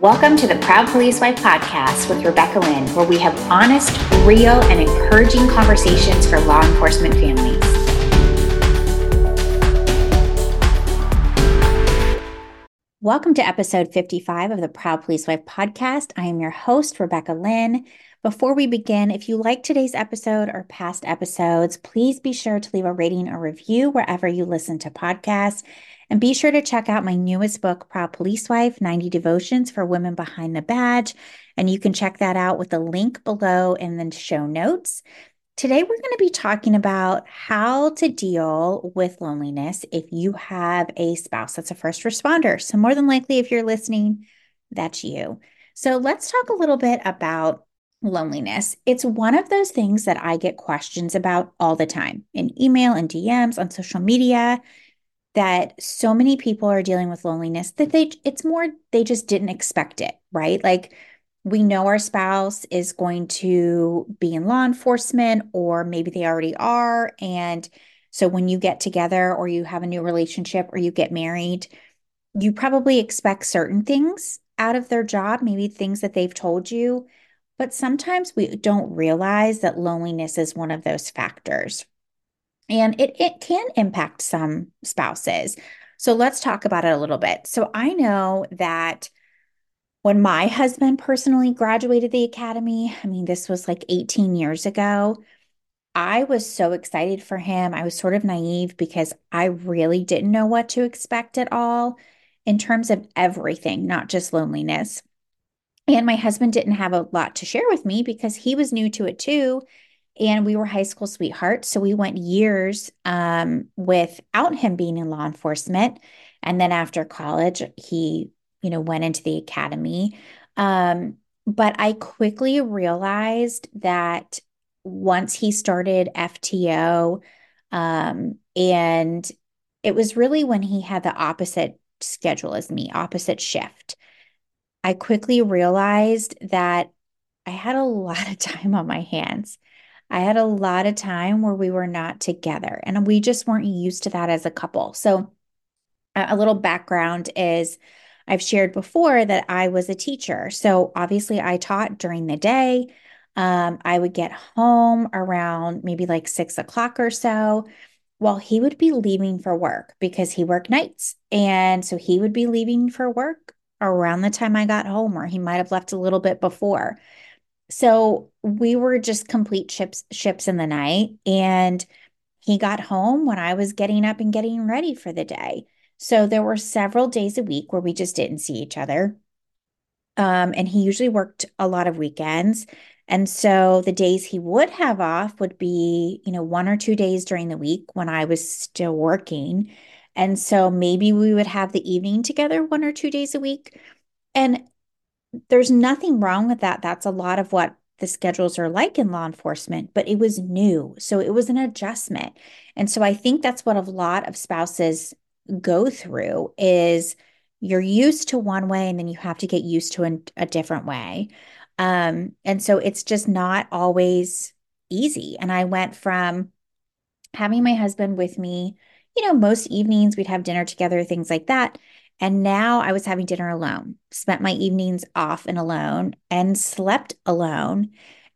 Welcome to the Proud Police Wife podcast with Rebecca Lynn, where we have honest, real, and encouraging conversations for law enforcement families. Welcome to episode 55 of the Proud Police Wife podcast. I am your host, Rebecca Lynn. Before we begin, if you like today's episode or past episodes, please be sure to leave a rating or review wherever you listen to podcasts. And be sure to check out my newest book, Proud Police Wife 90 Devotions for Women Behind the Badge. And you can check that out with the link below in the show notes. Today, we're going to be talking about how to deal with loneliness if you have a spouse that's a first responder. So, more than likely, if you're listening, that's you. So, let's talk a little bit about loneliness. It's one of those things that I get questions about all the time in email and DMs on social media that so many people are dealing with loneliness that they it's more they just didn't expect it, right? Like we know our spouse is going to be in law enforcement or maybe they already are and so when you get together or you have a new relationship or you get married, you probably expect certain things out of their job, maybe things that they've told you, but sometimes we don't realize that loneliness is one of those factors. And it, it can impact some spouses. So let's talk about it a little bit. So I know that when my husband personally graduated the academy, I mean, this was like 18 years ago, I was so excited for him. I was sort of naive because I really didn't know what to expect at all in terms of everything, not just loneliness. And my husband didn't have a lot to share with me because he was new to it too and we were high school sweethearts. So we went years um, without him being in law enforcement. And then after college, he, you know, went into the academy. Um, but I quickly realized that once he started FTO, um, and it was really when he had the opposite schedule as me, opposite shift. I quickly realized that I had a lot of time on my hands. I had a lot of time where we were not together and we just weren't used to that as a couple. So, a little background is I've shared before that I was a teacher. So, obviously, I taught during the day. Um, I would get home around maybe like six o'clock or so while he would be leaving for work because he worked nights. And so he would be leaving for work around the time I got home, or he might have left a little bit before. So we were just complete ships ships in the night and he got home when I was getting up and getting ready for the day. So there were several days a week where we just didn't see each other. Um, and he usually worked a lot of weekends. And so the days he would have off would be, you know, one or two days during the week when I was still working. And so maybe we would have the evening together one or two days a week. And there's nothing wrong with that. That's a lot of what the schedules are like in law enforcement, but it was new. So it was an adjustment. And so I think that's what a lot of spouses go through is you're used to one way and then you have to get used to a, different way. Um, and so it's just not always easy. And I went from having my husband with me, you know, most evenings we'd have dinner together, things like that. And now I was having dinner alone, spent my evenings off and alone and slept alone.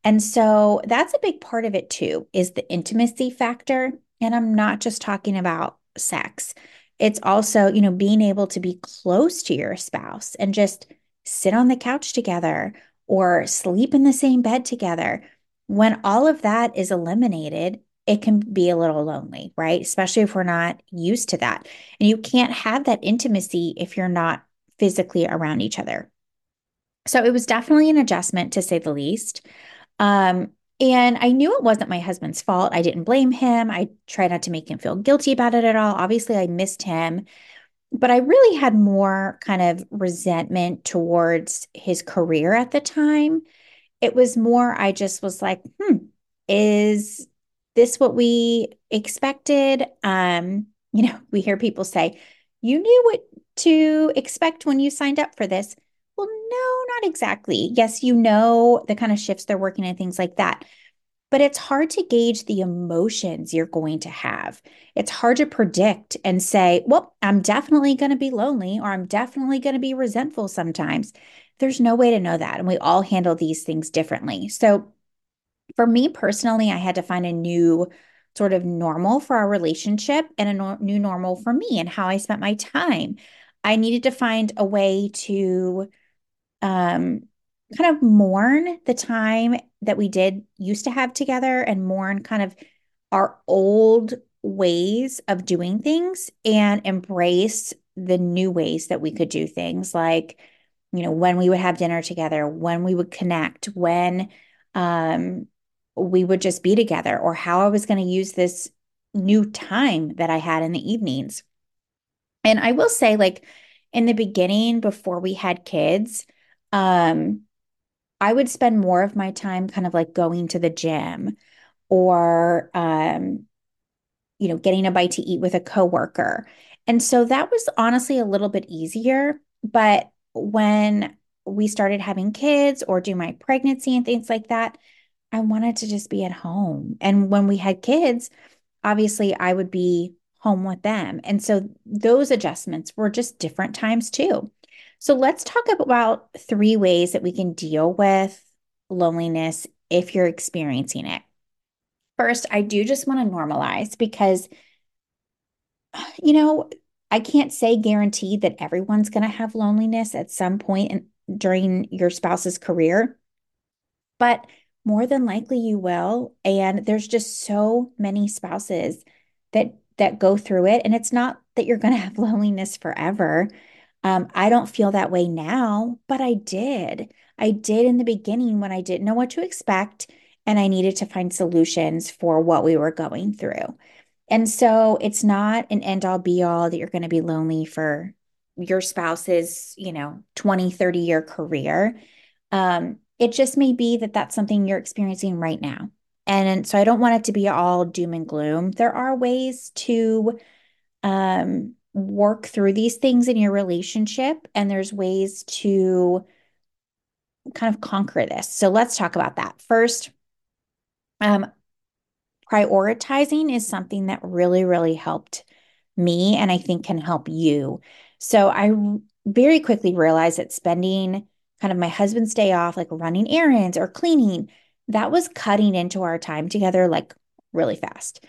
And so that's a big part of it too, is the intimacy factor. And I'm not just talking about sex. It's also, you know, being able to be close to your spouse and just sit on the couch together or sleep in the same bed together. When all of that is eliminated, it can be a little lonely, right? Especially if we're not used to that. And you can't have that intimacy if you're not physically around each other. So it was definitely an adjustment to say the least. Um, and I knew it wasn't my husband's fault. I didn't blame him. I tried not to make him feel guilty about it at all. Obviously, I missed him, but I really had more kind of resentment towards his career at the time. It was more, I just was like, hmm, is this is what we expected? Um, you know, we hear people say, you knew what to expect when you signed up for this. Well, no, not exactly. Yes, you know the kind of shifts they're working and things like that. but it's hard to gauge the emotions you're going to have. It's hard to predict and say, well, I'm definitely going to be lonely or I'm definitely going to be resentful sometimes. There's no way to know that. And we all handle these things differently. So, for me personally, I had to find a new sort of normal for our relationship and a no- new normal for me and how I spent my time. I needed to find a way to um, kind of mourn the time that we did used to have together and mourn kind of our old ways of doing things and embrace the new ways that we could do things like you know when we would have dinner together when we would connect when um we would just be together or how I was going to use this new time that I had in the evenings. And I will say, like in the beginning, before we had kids, um, I would spend more of my time kind of like going to the gym or um, you know, getting a bite to eat with a coworker. And so that was honestly a little bit easier. But when we started having kids or do my pregnancy and things like that, I wanted to just be at home. And when we had kids, obviously I would be home with them. And so those adjustments were just different times too. So let's talk about three ways that we can deal with loneliness if you're experiencing it. First, I do just want to normalize because, you know, I can't say guaranteed that everyone's going to have loneliness at some point in, during your spouse's career, but more than likely you will. And there's just so many spouses that that go through it. And it's not that you're going to have loneliness forever. Um, I don't feel that way now, but I did. I did in the beginning when I didn't know what to expect and I needed to find solutions for what we were going through. And so it's not an end all be all that you're going to be lonely for your spouse's, you know, 20, 30 year career. Um, it just may be that that's something you're experiencing right now. And so I don't want it to be all doom and gloom. There are ways to um, work through these things in your relationship, and there's ways to kind of conquer this. So let's talk about that. First, um, prioritizing is something that really, really helped me and I think can help you. So I very quickly realized that spending kind of my husband's day off, like running errands or cleaning, that was cutting into our time together like really fast.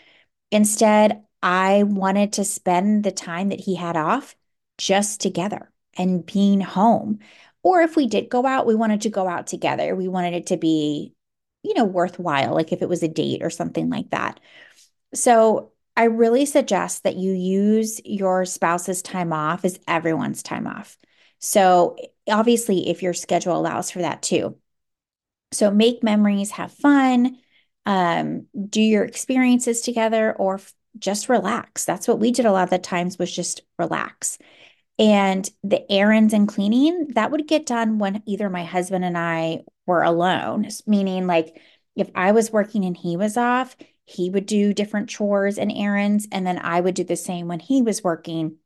Instead, I wanted to spend the time that he had off just together and being home. Or if we did go out, we wanted to go out together. We wanted it to be, you know, worthwhile, like if it was a date or something like that. So I really suggest that you use your spouse's time off as everyone's time off. So obviously, if your schedule allows for that too. So make memories, have fun, um, do your experiences together, or f- just relax. That's what we did a lot of the times was just relax. And the errands and cleaning, that would get done when either my husband and I were alone, meaning like if I was working and he was off, he would do different chores and errands, and then I would do the same when he was working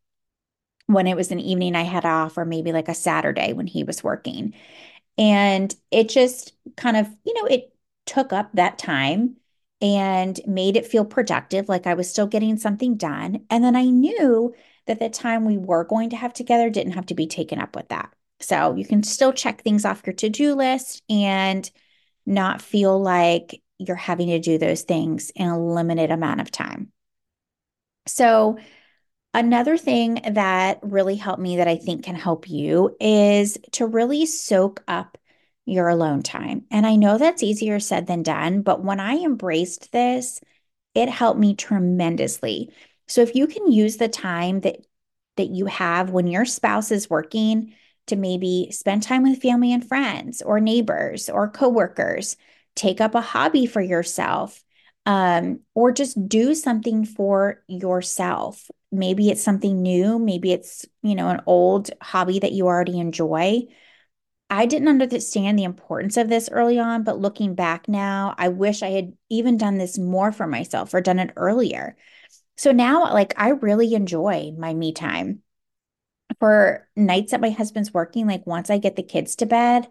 when it was an evening I had off, or maybe like a Saturday when he was working. And it just kind of, you know, it took up that time and made it feel productive, like I was still getting something done. And then I knew that the time we were going to have together didn't have to be taken up with that. So you can still check things off your to do list and not feel like you're having to do those things in a limited amount of time. So, Another thing that really helped me that I think can help you is to really soak up your alone time. And I know that's easier said than done, but when I embraced this, it helped me tremendously. So if you can use the time that that you have when your spouse is working to maybe spend time with family and friends or neighbors or coworkers, take up a hobby for yourself, um, or just do something for yourself. Maybe it's something new, maybe it's, you know, an old hobby that you already enjoy. I didn't understand the importance of this early on, but looking back now, I wish I had even done this more for myself or done it earlier. So now, like, I really enjoy my me time. For nights that my husband's working, like, once I get the kids to bed,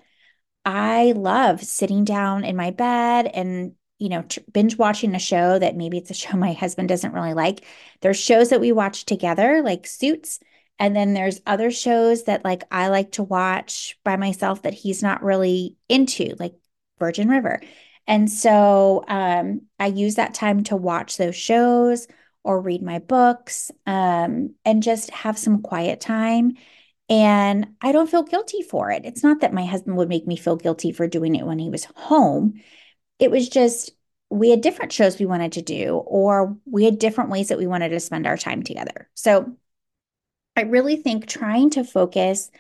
I love sitting down in my bed and you know, binge watching a show that maybe it's a show my husband doesn't really like. There's shows that we watch together, like Suits. And then there's other shows that like I like to watch by myself that he's not really into, like Virgin River. And so um, I use that time to watch those shows or read my books um, and just have some quiet time. And I don't feel guilty for it. It's not that my husband would make me feel guilty for doing it when he was home. It was just we had different shows we wanted to do, or we had different ways that we wanted to spend our time together. So I really think trying to focus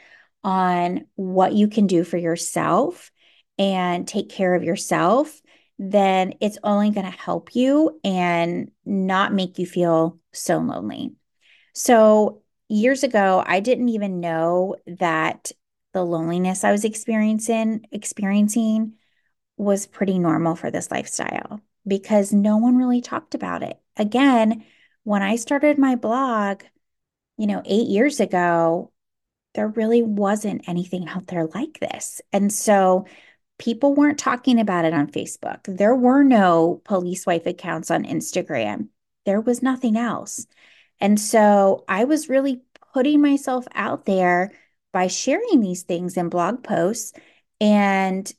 on what you can do for yourself and take care of yourself, then it's only going to help you and not make you feel so lonely. So, years ago, I didn't even know that the loneliness I was experiencing experiencing was pretty normal for this lifestyle because no one really talked about it. Again, when I started my blog, you know, 8 years ago, there really wasn't anything out there like this. And so people weren't talking about it on Facebook. There were no police wife accounts on Instagram. There was nothing else. And so I was really putting myself out there by sharing these things in blog posts. And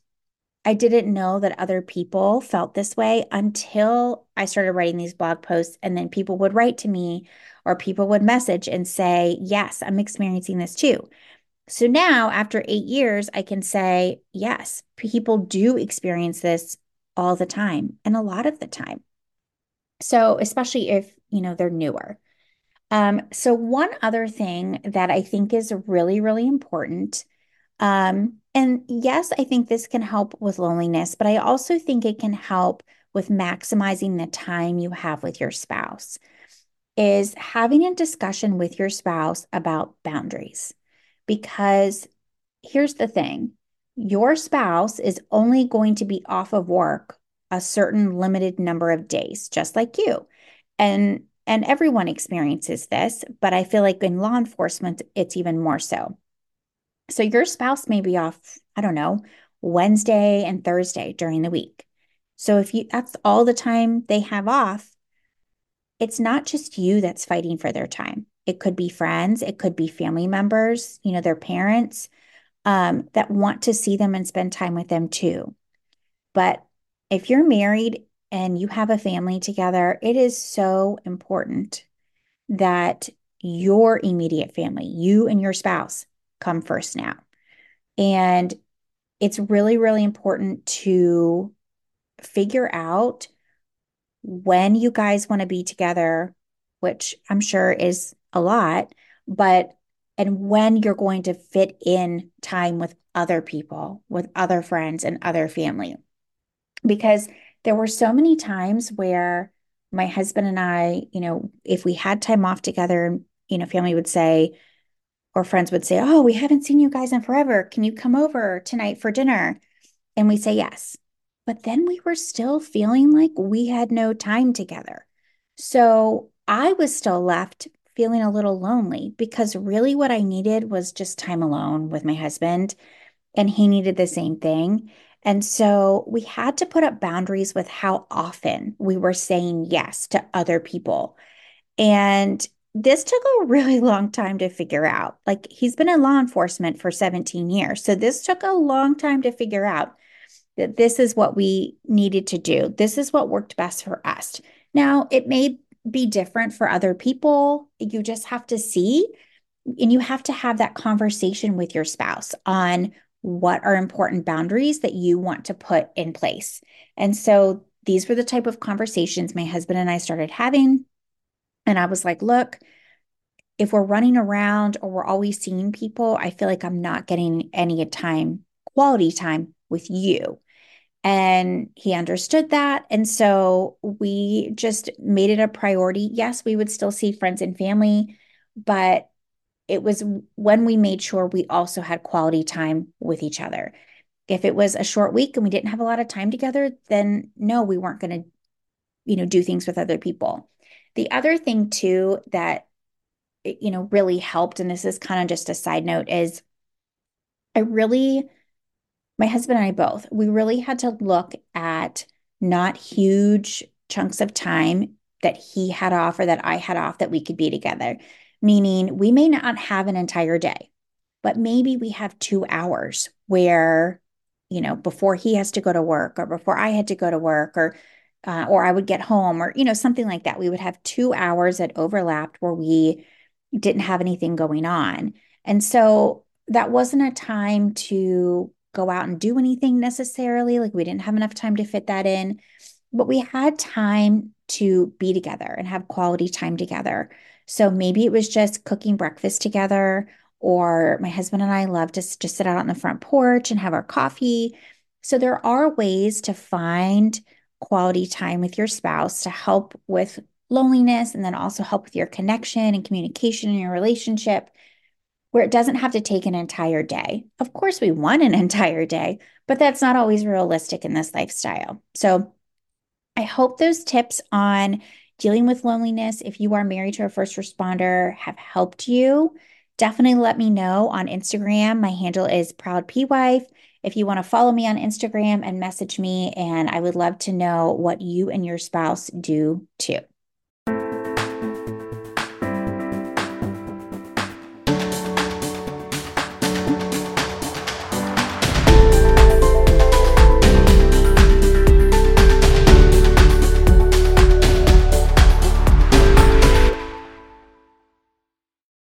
I didn't know that other people felt this way until I started writing these blog posts. And then people would write to me or people would message and say, Yes, I'm experiencing this too. So now, after eight years, I can say, yes, people do experience this all the time and a lot of the time. So, especially if, you know, they're newer. Um, so, one other thing that I think is really, really important, um, and yes, I think this can help with loneliness, but I also think it can help with maximizing the time you have with your spouse, is having a discussion with your spouse about boundaries because here's the thing your spouse is only going to be off of work a certain limited number of days, just like you. And and everyone experiences this, but I feel like in law enforcement, it's even more so. So your spouse may be off, I don't know, Wednesday and Thursday during the week. So if you that's all the time they have off, it's not just you that's fighting for their time. It could be friends, it could be family members, you know, their parents um, that want to see them and spend time with them too. But if you're married and you have a family together, it is so important that your immediate family, you and your spouse, come first now. And it's really, really important to figure out when you guys want to be together, which I'm sure is a lot, but and when you're going to fit in time with other people, with other friends and other family. Because there were so many times where my husband and I, you know, if we had time off together, you know, family would say, or friends would say, Oh, we haven't seen you guys in forever. Can you come over tonight for dinner? And we say yes. But then we were still feeling like we had no time together. So I was still left feeling a little lonely because really what I needed was just time alone with my husband, and he needed the same thing. And so we had to put up boundaries with how often we were saying yes to other people. And this took a really long time to figure out. Like he's been in law enforcement for 17 years. So this took a long time to figure out that this is what we needed to do. This is what worked best for us. Now, it may be different for other people. You just have to see and you have to have that conversation with your spouse on what are important boundaries that you want to put in place. And so these were the type of conversations my husband and I started having. And I was like, look, if we're running around or we're always seeing people, I feel like I'm not getting any time, quality time with you. And he understood that. And so we just made it a priority. Yes, we would still see friends and family, but it was when we made sure we also had quality time with each other. If it was a short week and we didn't have a lot of time together, then no, we weren't going to, you know, do things with other people. The other thing too that eh, you know really helped and this is kind of just a side note is I really my husband and I both, we really had to look at not huge chunks of time that he had off or that I had off that we could be together. Meaning, we may not have an entire day, but maybe we have two hours where, you know, before he has to go to work or before I had to go to work or uh, or I would get home or, you know, something like that. We would have two hours that overlapped where we didn't have anything going on. And so that wasn't a time to go out and do anything necessarily. Like we didn't have enough time to fit that in, but we had time to be together and have quality time together. So maybe it was just cooking breakfast together, or my husband and I love to just sit out on the front porch and have our coffee. So there are ways to find quality time with your spouse to help with loneliness and then also help with your connection and communication in your relationship where it doesn't have to take an entire day. Of course, we want an entire day, but that's not always realistic in this lifestyle. So I hope those tips on dealing with loneliness, if you are married to a first responder, have helped you. Definitely let me know on Instagram. My handle is Proud P Wife. If you want to follow me on Instagram and message me, and I would love to know what you and your spouse do too.